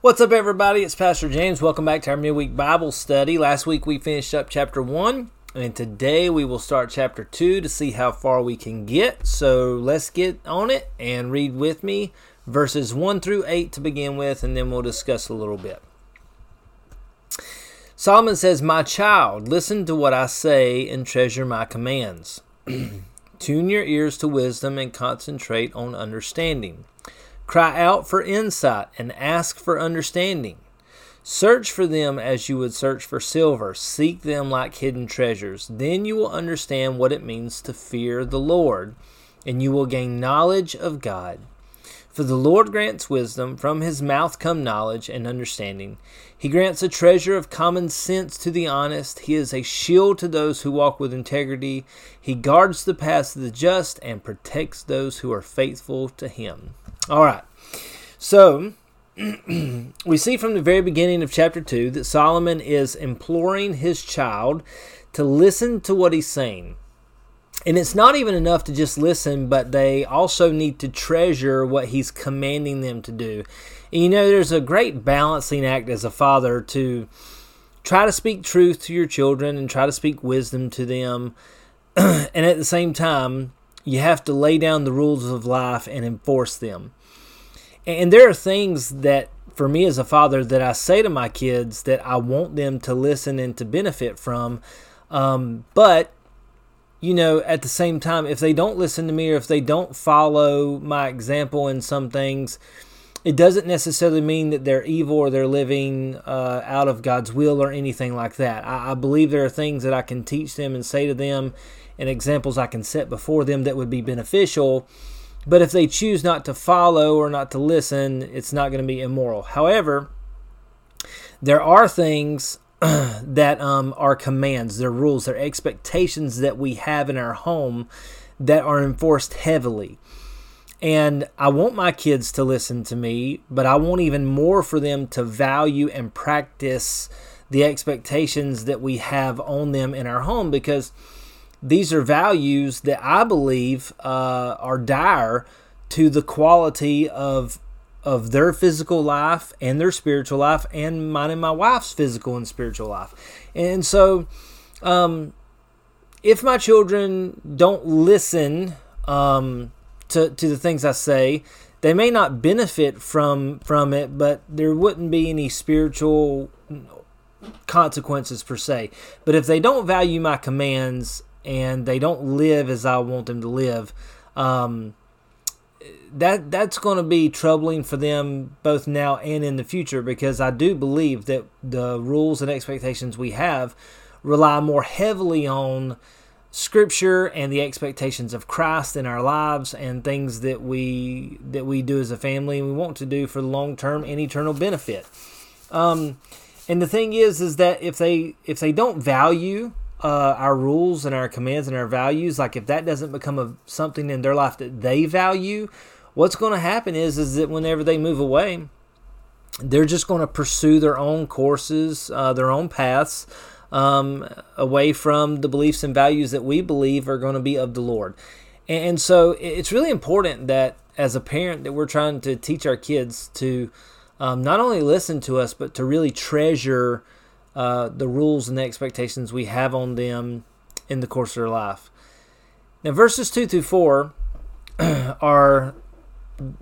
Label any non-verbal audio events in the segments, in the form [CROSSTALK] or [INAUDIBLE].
What's up, everybody? It's Pastor James. Welcome back to our midweek Bible study. Last week we finished up chapter 1, and today we will start chapter 2 to see how far we can get. So let's get on it and read with me verses 1 through 8 to begin with, and then we'll discuss a little bit. Solomon says, My child, listen to what I say and treasure my commands. [CLEARS THROAT] Tune your ears to wisdom and concentrate on understanding. Cry out for insight and ask for understanding. Search for them as you would search for silver. Seek them like hidden treasures. Then you will understand what it means to fear the Lord, and you will gain knowledge of God. For the Lord grants wisdom, from his mouth come knowledge and understanding. He grants a treasure of common sense to the honest. He is a shield to those who walk with integrity. He guards the paths of the just and protects those who are faithful to him. All right. So, [CLEARS THROAT] we see from the very beginning of chapter 2 that Solomon is imploring his child to listen to what he's saying. And it's not even enough to just listen, but they also need to treasure what he's commanding them to do. And you know, there's a great balancing act as a father to try to speak truth to your children and try to speak wisdom to them. [CLEARS THROAT] and at the same time, you have to lay down the rules of life and enforce them. And there are things that, for me as a father, that I say to my kids that I want them to listen and to benefit from. Um, but, you know, at the same time, if they don't listen to me or if they don't follow my example in some things, it doesn't necessarily mean that they're evil or they're living uh, out of God's will or anything like that. I, I believe there are things that I can teach them and say to them and examples I can set before them that would be beneficial but if they choose not to follow or not to listen, it's not going to be immoral. However, there are things [CLEARS THROAT] that um, are commands, they're rules, they're expectations that we have in our home that are enforced heavily. And I want my kids to listen to me, but I want even more for them to value and practice the expectations that we have on them in our home because these are values that I believe uh, are dire to the quality of of their physical life and their spiritual life and mine and my wife's physical and spiritual life. And so um, if my children don't listen um, to, to the things I say, they may not benefit from from it, but there wouldn't be any spiritual consequences per se. But if they don't value my commands and they don't live as I want them to live, um, that that's going to be troubling for them both now and in the future because I do believe that the rules and expectations we have rely more heavily on scripture and the expectations of Christ in our lives and things that we that we do as a family and we want to do for the long term and eternal benefit. Um, and the thing is, is that if they if they don't value uh, our rules and our commands and our values, like if that doesn't become a, something in their life that they value, what's going to happen is is that whenever they move away, they're just going to pursue their own courses, uh, their own paths, um, away from the beliefs and values that we believe are going to be of the Lord. And, and so it's really important that as a parent that we're trying to teach our kids to um, not only listen to us, but to really treasure uh, the rules and the expectations we have on them in the course of their life. Now, verses 2 through 4 [CLEARS THROAT] are,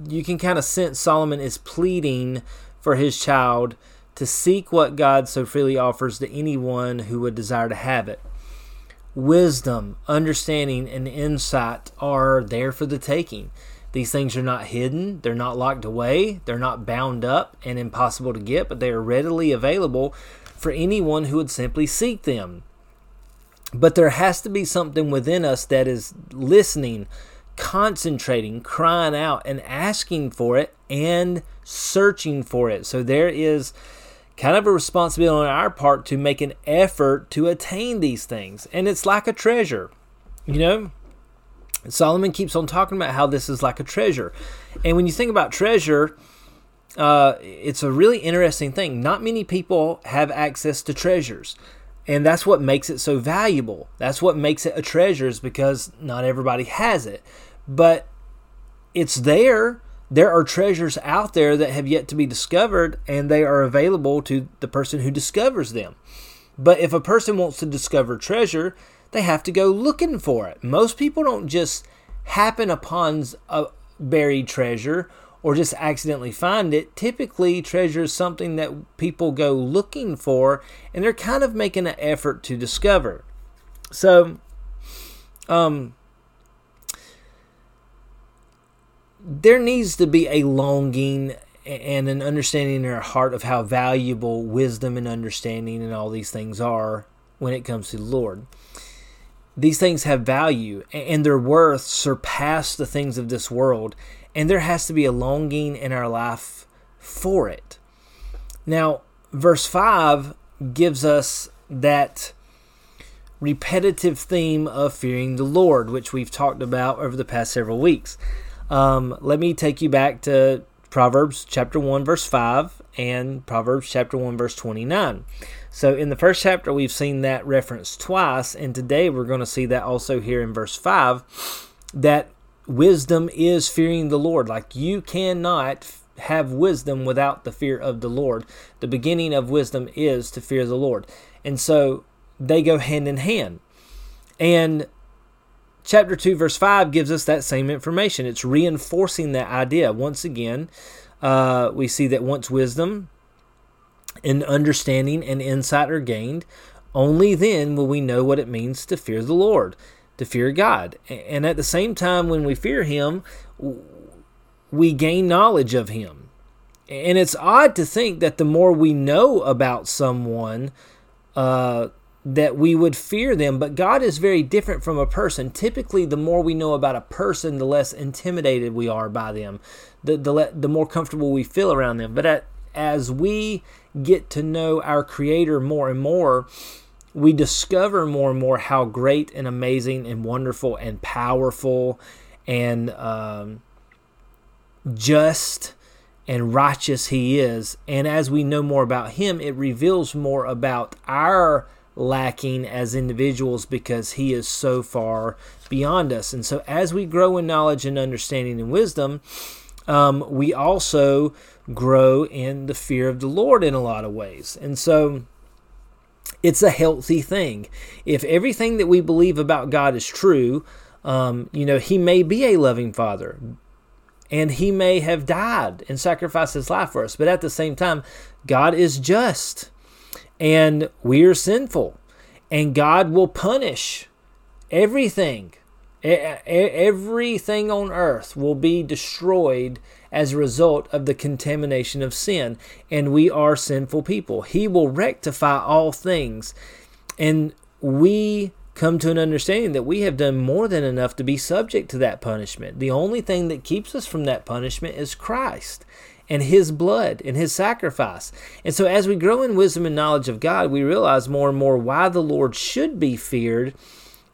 you can kind of sense Solomon is pleading for his child to seek what God so freely offers to anyone who would desire to have it. Wisdom, understanding, and insight are there for the taking. These things are not hidden, they're not locked away, they're not bound up and impossible to get, but they are readily available for anyone who would simply seek them. But there has to be something within us that is listening, concentrating, crying out, and asking for it and searching for it. So there is kind of a responsibility on our part to make an effort to attain these things. And it's like a treasure, you know? Solomon keeps on talking about how this is like a treasure. And when you think about treasure, uh, it's a really interesting thing. Not many people have access to treasures. And that's what makes it so valuable. That's what makes it a treasure is because not everybody has it. But it's there. there are treasures out there that have yet to be discovered and they are available to the person who discovers them. But if a person wants to discover treasure, they have to go looking for it. Most people don't just happen upon a buried treasure or just accidentally find it. Typically, treasure is something that people go looking for and they're kind of making an effort to discover. So, um, there needs to be a longing and an understanding in our heart of how valuable wisdom and understanding and all these things are when it comes to the Lord. These things have value and their worth surpass the things of this world, and there has to be a longing in our life for it. Now, verse 5 gives us that repetitive theme of fearing the Lord, which we've talked about over the past several weeks. Um, let me take you back to Proverbs chapter 1, verse 5, and Proverbs chapter 1, verse 29. So, in the first chapter, we've seen that reference twice, and today we're going to see that also here in verse 5 that wisdom is fearing the Lord. Like you cannot have wisdom without the fear of the Lord. The beginning of wisdom is to fear the Lord. And so they go hand in hand. And chapter 2, verse 5 gives us that same information. It's reinforcing that idea. Once again, uh, we see that once wisdom and understanding and insight are gained, only then will we know what it means to fear the Lord, to fear God. And at the same time, when we fear Him, we gain knowledge of Him. And it's odd to think that the more we know about someone, uh, that we would fear them, but God is very different from a person. Typically, the more we know about a person, the less intimidated we are by them, the the, the more comfortable we feel around them. But at, as we get to know our Creator more and more, we discover more and more how great and amazing and wonderful and powerful and um, just and righteous He is. And as we know more about Him, it reveals more about our lacking as individuals because He is so far beyond us. And so, as we grow in knowledge and understanding and wisdom, um, we also grow in the fear of the Lord in a lot of ways. And so, it's a healthy thing. If everything that we believe about God is true, um, you know, He may be a loving Father, and He may have died and sacrificed His life for us, but at the same time, God is just and we are sinful and God will punish everything everything on earth will be destroyed as a result of the contamination of sin and we are sinful people he will rectify all things and we come to an understanding that we have done more than enough to be subject to that punishment the only thing that keeps us from that punishment is Christ and his blood and his sacrifice. And so, as we grow in wisdom and knowledge of God, we realize more and more why the Lord should be feared.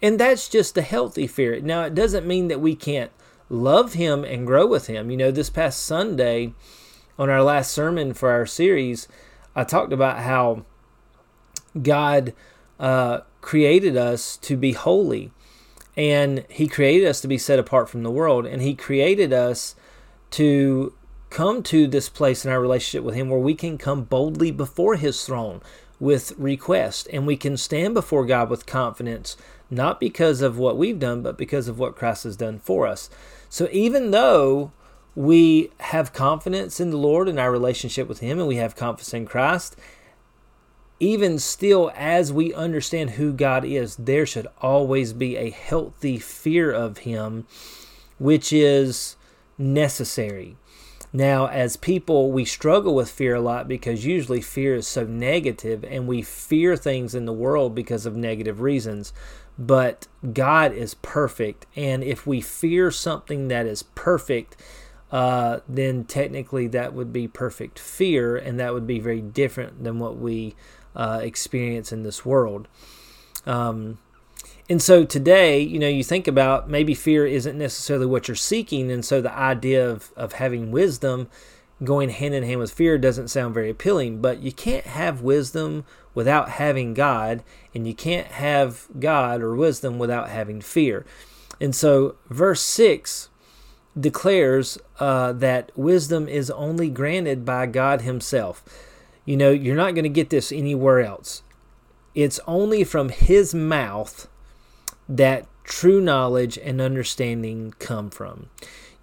And that's just a healthy fear. Now, it doesn't mean that we can't love him and grow with him. You know, this past Sunday, on our last sermon for our series, I talked about how God uh, created us to be holy. And he created us to be set apart from the world. And he created us to come to this place in our relationship with Him where we can come boldly before His throne with request and we can stand before God with confidence, not because of what we've done, but because of what Christ has done for us. So even though we have confidence in the Lord and our relationship with Him and we have confidence in Christ, even still, as we understand who God is, there should always be a healthy fear of Him, which is necessary. Now, as people, we struggle with fear a lot because usually fear is so negative and we fear things in the world because of negative reasons. But God is perfect. And if we fear something that is perfect, uh, then technically that would be perfect fear, and that would be very different than what we uh, experience in this world. Um, and so today, you know, you think about maybe fear isn't necessarily what you're seeking. And so the idea of, of having wisdom going hand in hand with fear doesn't sound very appealing. But you can't have wisdom without having God, and you can't have God or wisdom without having fear. And so, verse 6 declares uh, that wisdom is only granted by God Himself. You know, you're not going to get this anywhere else. It's only from His mouth that true knowledge and understanding come from.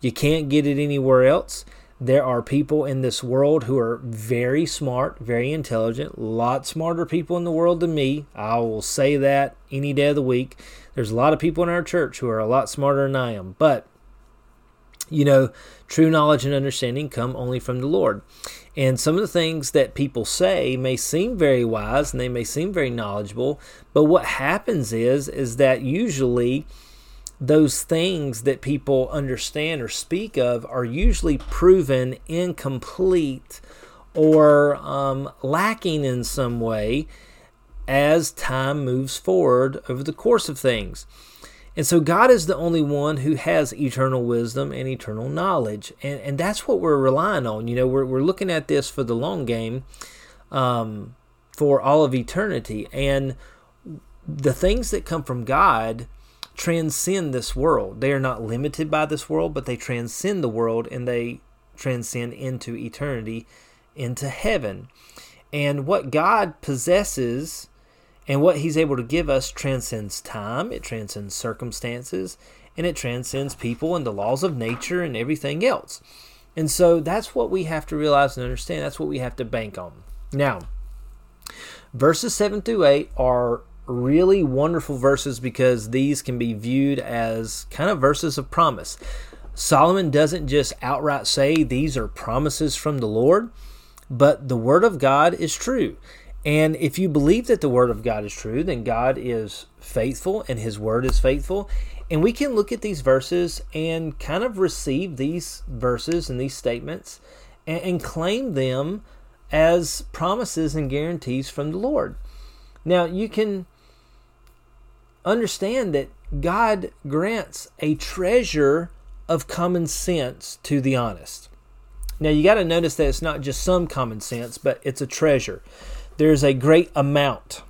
You can't get it anywhere else. There are people in this world who are very smart, very intelligent, a lot smarter people in the world than me. I will say that any day of the week. There's a lot of people in our church who are a lot smarter than I am. But, you know, true knowledge and understanding come only from the Lord. And some of the things that people say may seem very wise and they may seem very knowledgeable, but what happens is is that usually those things that people understand or speak of are usually proven incomplete or um, lacking in some way as time moves forward over the course of things. And so God is the only one who has eternal wisdom and eternal knowledge. And, and that's what we're relying on. You know, we're, we're looking at this for the long game um, for all of eternity. And the things that come from God transcend this world. They are not limited by this world, but they transcend the world and they transcend into eternity, into heaven. And what God possesses and what He's able to give us transcends time, it transcends circumstances, and it transcends people and the laws of nature and everything else. And so that's what we have to realize and understand. That's what we have to bank on. Now, verses 7 through 8 are really wonderful verses because these can be viewed as kind of verses of promise. Solomon doesn't just outright say these are promises from the Lord, but the Word of God is true. And if you believe that the Word of God is true, then God is faithful and His Word is faithful. And we can look at these verses and kind of receive these verses and these statements and, and claim them as promises and guarantees from the Lord. Now, you can understand that God grants a treasure of common sense to the honest. Now, you got to notice that it's not just some common sense, but it's a treasure. There's a great amount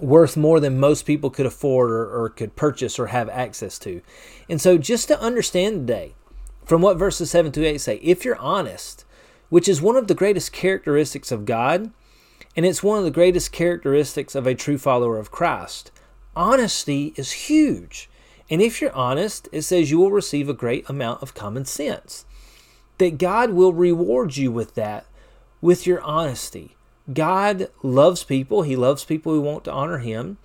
worth more than most people could afford or, or could purchase or have access to. And so, just to understand today, from what verses 7 to 8 say, if you're honest, which is one of the greatest characteristics of God, and it's one of the greatest characteristics of a true follower of Christ, honesty is huge. And if you're honest, it says you will receive a great amount of common sense. That God will reward you with that, with your honesty. God loves people, He loves people who want to honor Him.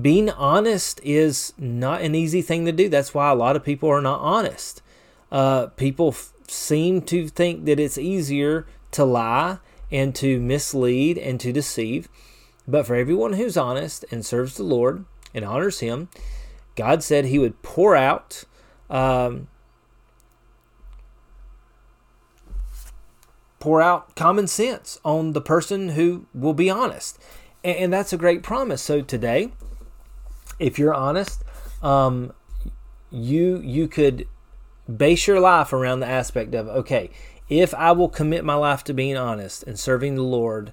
Being honest is not an easy thing to do. That's why a lot of people are not honest. Uh, people f- seem to think that it's easier to lie and to mislead and to deceive. But for everyone who's honest and serves the Lord and honors Him, God said He would pour out um, pour out common sense on the person who will be honest, and, and that's a great promise. So today, if you're honest, um, you you could base your life around the aspect of okay, if I will commit my life to being honest and serving the Lord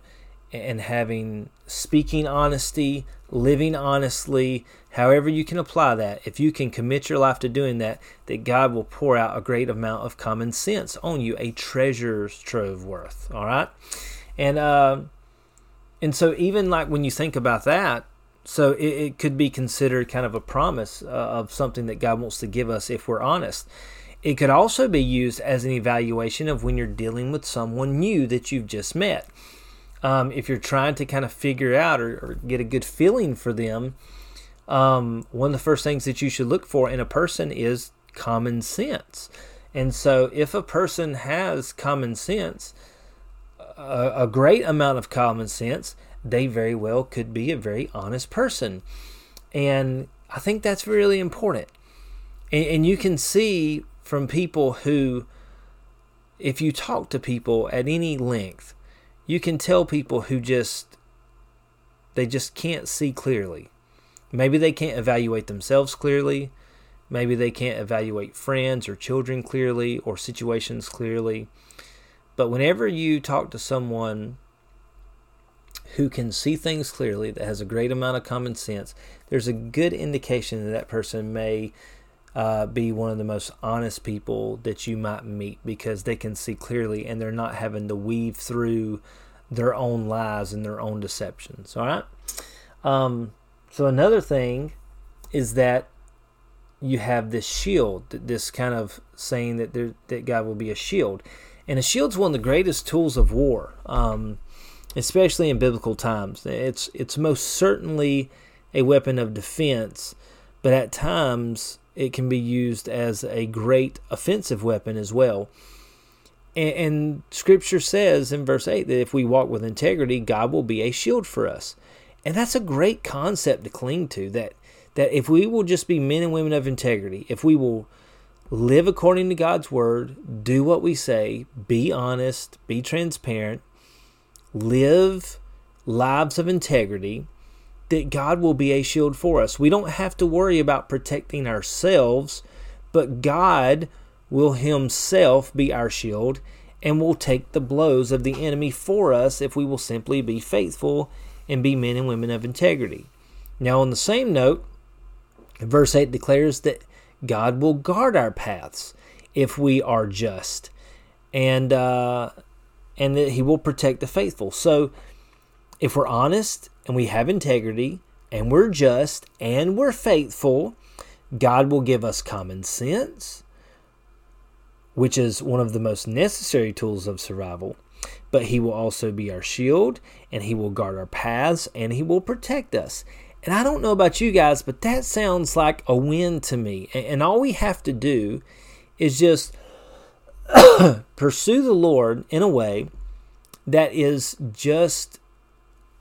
and having speaking honesty, living honestly, however you can apply that, if you can commit your life to doing that, that God will pour out a great amount of common sense on you, a treasure's trove worth. All right, and uh, and so even like when you think about that, so it, it could be considered kind of a promise uh, of something that God wants to give us if we're honest. It could also be used as an evaluation of when you're dealing with someone new that you've just met um, if you're trying to kind of figure out or, or get a good feeling for them, um, one of the first things that you should look for in a person is common sense. And so, if a person has common sense, a, a great amount of common sense, they very well could be a very honest person. And I think that's really important. And, and you can see from people who, if you talk to people at any length, you can tell people who just they just can't see clearly. Maybe they can't evaluate themselves clearly. Maybe they can't evaluate friends or children clearly or situations clearly. But whenever you talk to someone who can see things clearly, that has a great amount of common sense, there's a good indication that that person may uh, be one of the most honest people that you might meet because they can see clearly and they're not having to weave through their own lies and their own deceptions. All right. Um, so another thing is that you have this shield, this kind of saying that there, that God will be a shield, and a shield's one of the greatest tools of war, um, especially in biblical times. It's it's most certainly a weapon of defense, but at times it can be used as a great offensive weapon as well. And, and, Scripture says in verse 8 that if we walk with integrity, God will be a shield for us. And that's a great concept to cling to that, that if we will just be men and women of integrity, if we will live according to God's word, do what we say, be honest, be transparent, live lives of integrity, that God will be a shield for us. We don't have to worry about protecting ourselves, but God will Himself be our shield and will take the blows of the enemy for us if we will simply be faithful and be men and women of integrity. Now, on the same note, verse 8 declares that God will guard our paths if we are just, and uh, and that He will protect the faithful. So, if we're honest and we have integrity and we're just and we're faithful, God will give us common sense, which is one of the most necessary tools of survival. But He will also be our shield and He will guard our paths and He will protect us. And I don't know about you guys, but that sounds like a win to me. And all we have to do is just [COUGHS] pursue the Lord in a way that is just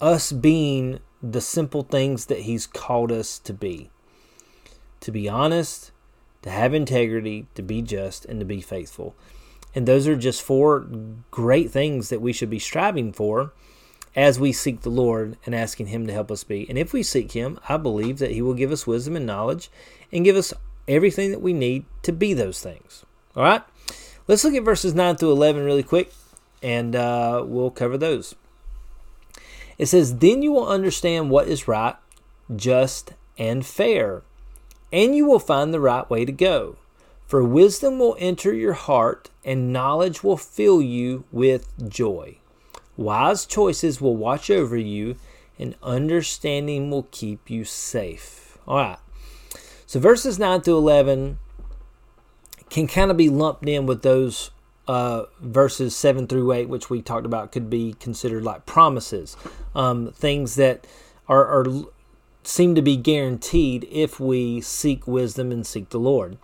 us being the simple things that He's called us to be to be honest, to have integrity, to be just, and to be faithful. And those are just four great things that we should be striving for as we seek the Lord and asking Him to help us be. And if we seek Him, I believe that He will give us wisdom and knowledge and give us everything that we need to be those things. All right? Let's look at verses 9 through 11 really quick, and uh, we'll cover those. It says, Then you will understand what is right, just, and fair, and you will find the right way to go. For wisdom will enter your heart, and knowledge will fill you with joy. Wise choices will watch over you, and understanding will keep you safe. All right. So verses 9 through 11 can kind of be lumped in with those uh, verses 7 through 8, which we talked about, could be considered like promises, um, things that are, are seem to be guaranteed if we seek wisdom and seek the Lord.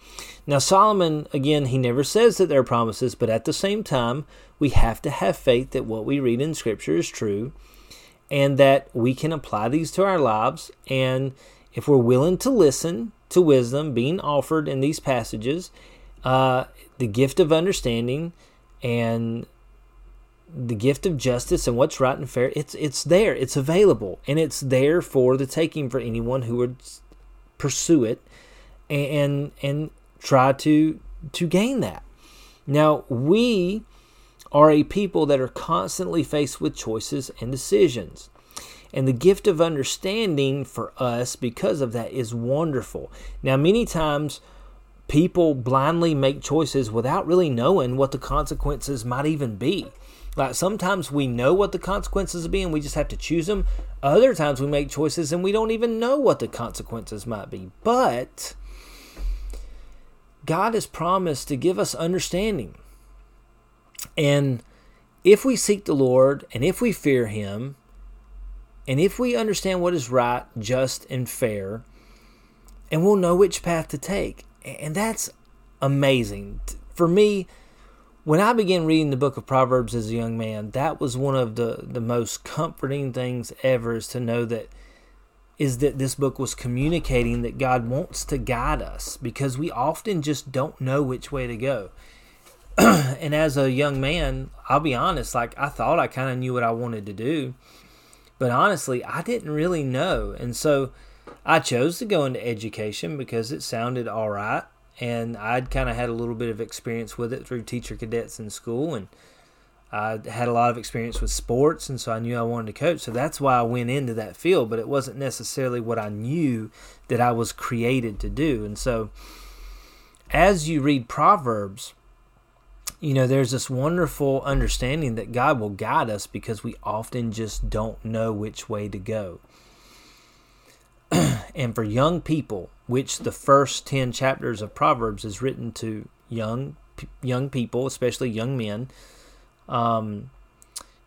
Now, Solomon, again, he never says that they're promises, but at the same time, we have to have faith that what we read in Scripture is true and that we can apply these to our lives. And if we're willing to listen to wisdom being offered in these passages, uh, the gift of understanding and the gift of justice and what's right and fair it's it's there it's available and it's there for the taking for anyone who would pursue it and and try to to gain that. Now we are a people that are constantly faced with choices and decisions. And the gift of understanding for us because of that is wonderful. Now many times people blindly make choices without really knowing what the consequences might even be. Like sometimes we know what the consequences will be and we just have to choose them. Other times we make choices and we don't even know what the consequences might be. But God has promised to give us understanding. And if we seek the Lord and if we fear Him, and if we understand what is right, just, and fair, and we'll know which path to take. And that's amazing. For me, when I began reading the book of Proverbs as a young man, that was one of the, the most comforting things ever is to know that is that this book was communicating that God wants to guide us because we often just don't know which way to go. [CLEARS THROAT] and as a young man, I'll be honest, like I thought I kind of knew what I wanted to do, but honestly, I didn't really know. And so I chose to go into education because it sounded all right, and I'd kind of had a little bit of experience with it through teacher cadets in school, and I had a lot of experience with sports, and so I knew I wanted to coach. So that's why I went into that field, but it wasn't necessarily what I knew that I was created to do. And so as you read Proverbs, you know, there's this wonderful understanding that God will guide us because we often just don't know which way to go. [CLEARS THROAT] and for young people, which the first 10 chapters of Proverbs is written to young young people, especially young men, um,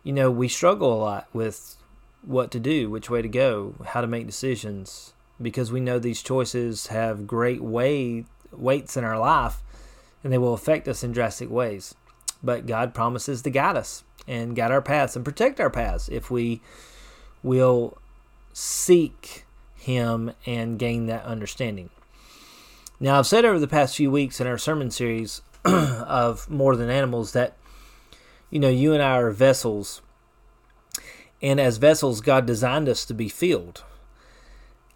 you know, we struggle a lot with what to do, which way to go, how to make decisions, because we know these choices have great weight weights in our life and they will affect us in drastic ways. But God promises to guide us and guide our paths and protect our paths if we will seek Him and gain that understanding. Now, I've said over the past few weeks in our sermon series [CLEARS THROAT] of More Than Animals that, you know, you and I are vessels. And as vessels, God designed us to be filled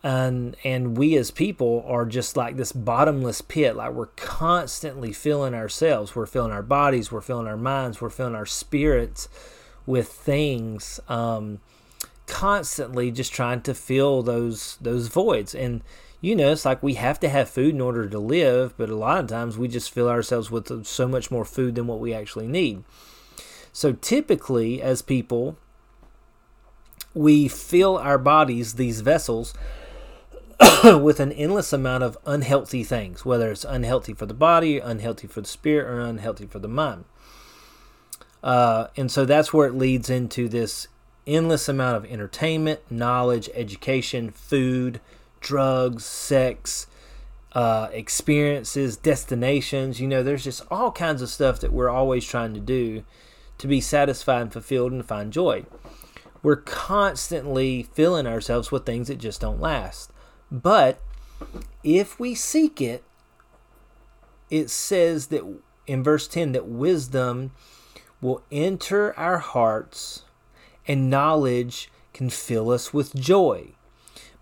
and and we as people are just like this bottomless pit like we're constantly filling ourselves we're filling our bodies we're filling our minds we're filling our spirits with things um, constantly just trying to fill those those voids and you know it's like we have to have food in order to live but a lot of times we just fill ourselves with so much more food than what we actually need so typically as people we fill our bodies these vessels [COUGHS] with an endless amount of unhealthy things, whether it's unhealthy for the body, unhealthy for the spirit, or unhealthy for the mind. Uh, and so that's where it leads into this endless amount of entertainment, knowledge, education, food, drugs, sex, uh, experiences, destinations. You know, there's just all kinds of stuff that we're always trying to do to be satisfied and fulfilled and find joy. We're constantly filling ourselves with things that just don't last. But if we seek it, it says that in verse 10 that wisdom will enter our hearts and knowledge can fill us with joy.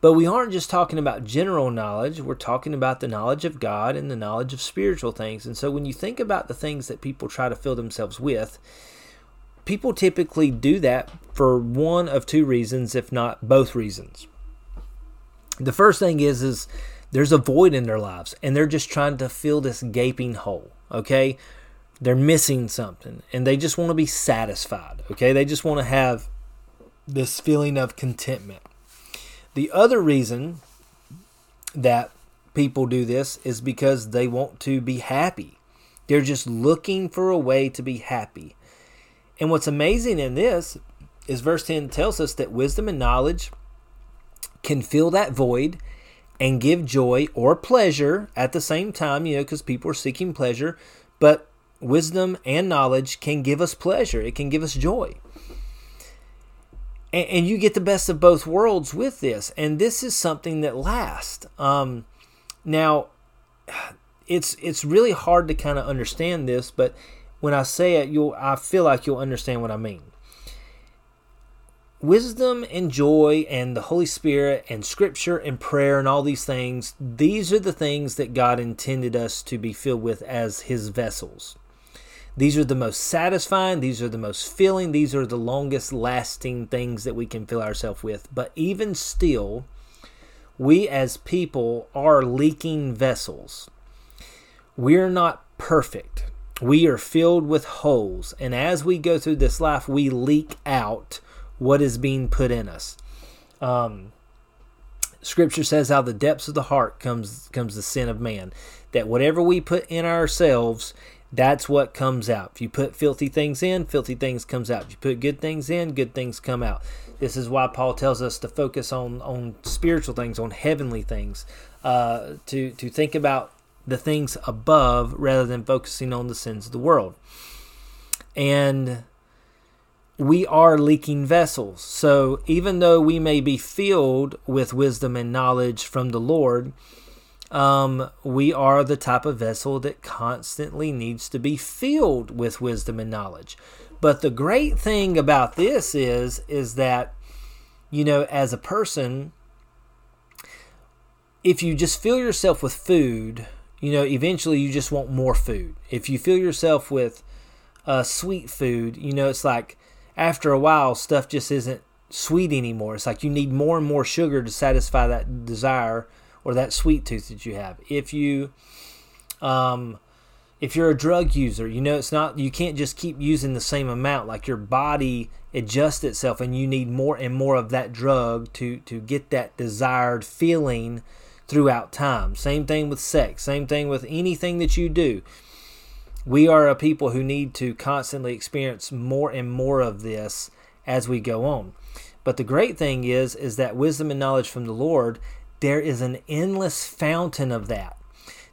But we aren't just talking about general knowledge, we're talking about the knowledge of God and the knowledge of spiritual things. And so when you think about the things that people try to fill themselves with, people typically do that for one of two reasons, if not both reasons the first thing is is there's a void in their lives and they're just trying to fill this gaping hole okay they're missing something and they just want to be satisfied okay they just want to have this feeling of contentment the other reason that people do this is because they want to be happy they're just looking for a way to be happy and what's amazing in this is verse 10 tells us that wisdom and knowledge can fill that void and give joy or pleasure at the same time, you know, because people are seeking pleasure. But wisdom and knowledge can give us pleasure, it can give us joy. And, and you get the best of both worlds with this. And this is something that lasts. Um, now, it's it's really hard to kind of understand this, but when I say it, you'll I feel like you'll understand what I mean wisdom and joy and the Holy Spirit and scripture and prayer and all these things, these are the things that God intended us to be filled with as his vessels. These are the most satisfying, these are the most filling, these are the longest lasting things that we can fill ourselves with. But even still, we as people are leaking vessels. We're not perfect. We are filled with holes. And as we go through this life, we leak out what is being put in us. Um, scripture says how the depths of the heart comes comes the sin of man. That whatever we put in ourselves, that's what comes out. If you put filthy things in, filthy things comes out. If you put good things in, good things come out. This is why Paul tells us to focus on on spiritual things, on heavenly things, uh, to to think about the things above rather than focusing on the sins of the world. And we are leaking vessels. So even though we may be filled with wisdom and knowledge from the Lord, um, we are the type of vessel that constantly needs to be filled with wisdom and knowledge. But the great thing about this is is that you know as a person if you just fill yourself with food, you know, eventually you just want more food. If you fill yourself with uh, sweet food, you know, it's like after a while, stuff just isn't sweet anymore. It's like you need more and more sugar to satisfy that desire or that sweet tooth that you have. If you Um, if you're a drug user, you know it's not you can't just keep using the same amount. Like your body adjusts itself, and you need more and more of that drug to to get that desired feeling throughout time. Same thing with sex. Same thing with anything that you do. We are a people who need to constantly experience more and more of this as we go on. But the great thing is is that wisdom and knowledge from the Lord, there is an endless fountain of that.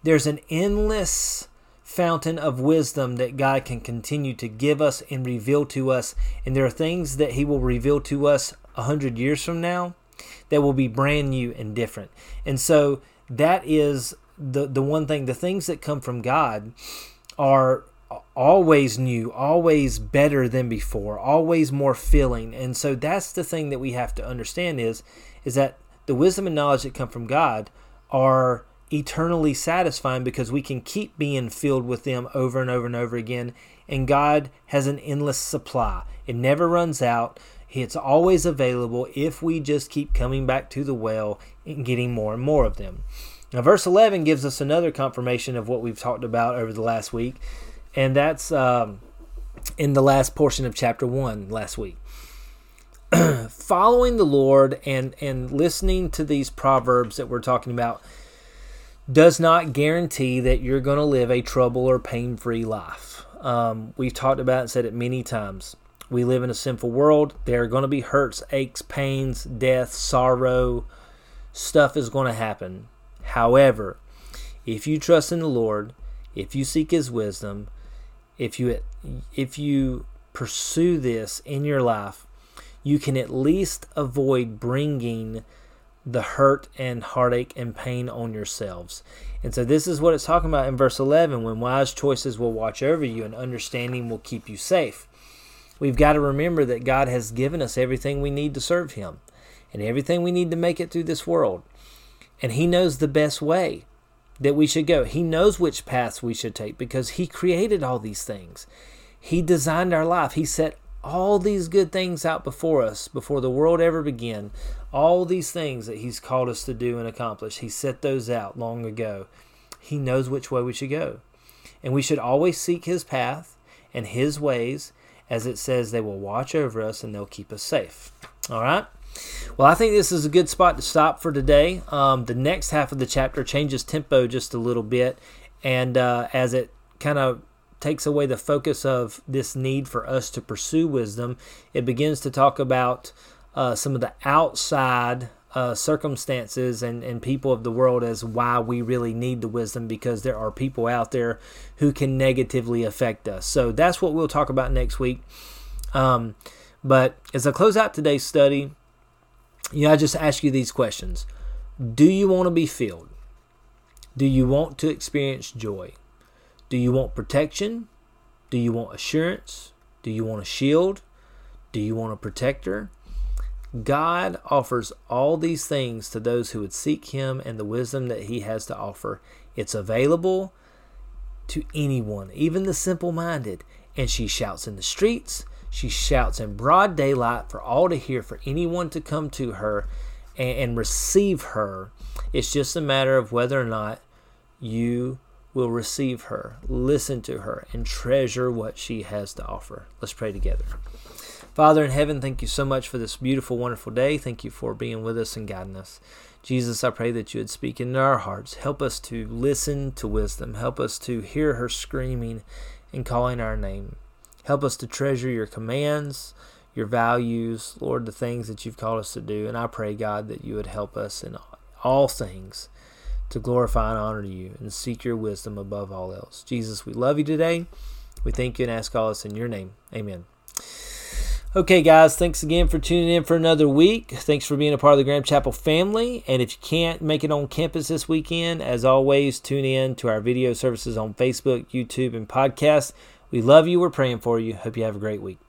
There's an endless fountain of wisdom that God can continue to give us and reveal to us. And there are things that He will reveal to us a hundred years from now that will be brand new and different. And so that is the the one thing. The things that come from God are always new, always better than before, always more filling. And so that's the thing that we have to understand is is that the wisdom and knowledge that come from God are eternally satisfying because we can keep being filled with them over and over and over again. And God has an endless supply, it never runs out. It's always available if we just keep coming back to the well and getting more and more of them. Now, verse 11 gives us another confirmation of what we've talked about over the last week, and that's um, in the last portion of chapter 1 last week. [CLEARS THROAT] Following the Lord and, and listening to these proverbs that we're talking about does not guarantee that you're going to live a trouble or pain free life. Um, we've talked about and said it many times. We live in a sinful world. There are going to be hurts, aches, pains, death, sorrow. Stuff is going to happen. However, if you trust in the Lord, if you seek His wisdom, if you if you pursue this in your life, you can at least avoid bringing the hurt and heartache and pain on yourselves. And so this is what it's talking about in verse 11 when wise choices will watch over you and understanding will keep you safe. We've got to remember that God has given us everything we need to serve Him and everything we need to make it through this world. And He knows the best way that we should go. He knows which paths we should take because He created all these things. He designed our life. He set all these good things out before us before the world ever began. All these things that He's called us to do and accomplish, He set those out long ago. He knows which way we should go. And we should always seek His path and His ways, as it says they will watch over us and they'll keep us safe. All right? Well, I think this is a good spot to stop for today. Um, the next half of the chapter changes tempo just a little bit, and uh, as it kind of takes away the focus of this need for us to pursue wisdom. It begins to talk about uh, some of the outside uh, circumstances and, and people of the world as why we really need the wisdom because there are people out there who can negatively affect us. So that's what we'll talk about next week. Um, but as I close out today's study, you know, I just ask you these questions Do you want to be filled? Do you want to experience joy? Do you want protection? Do you want assurance? Do you want a shield? Do you want a protector? God offers all these things to those who would seek Him and the wisdom that He has to offer. It's available to anyone, even the simple minded. And she shouts in the streets, she shouts in broad daylight for all to hear, for anyone to come to her and, and receive her. It's just a matter of whether or not you will receive her, listen to her, and treasure what she has to offer. Let's pray together. Father in heaven, thank you so much for this beautiful, wonderful day. Thank you for being with us and guiding us. Jesus, I pray that you would speak into our hearts. Help us to listen to wisdom. Help us to hear her screaming and calling our name. Help us to treasure your commands, your values, Lord, the things that you've called us to do. And I pray, God, that you would help us in all things to glorify and honor you and seek your wisdom above all else. Jesus, we love you today. We thank you and ask all this in your name. Amen. Okay, guys, thanks again for tuning in for another week. Thanks for being a part of the Graham Chapel family. And if you can't make it on campus this weekend, as always, tune in to our video services on Facebook, YouTube, and podcast. We love you. We're praying for you. Hope you have a great week.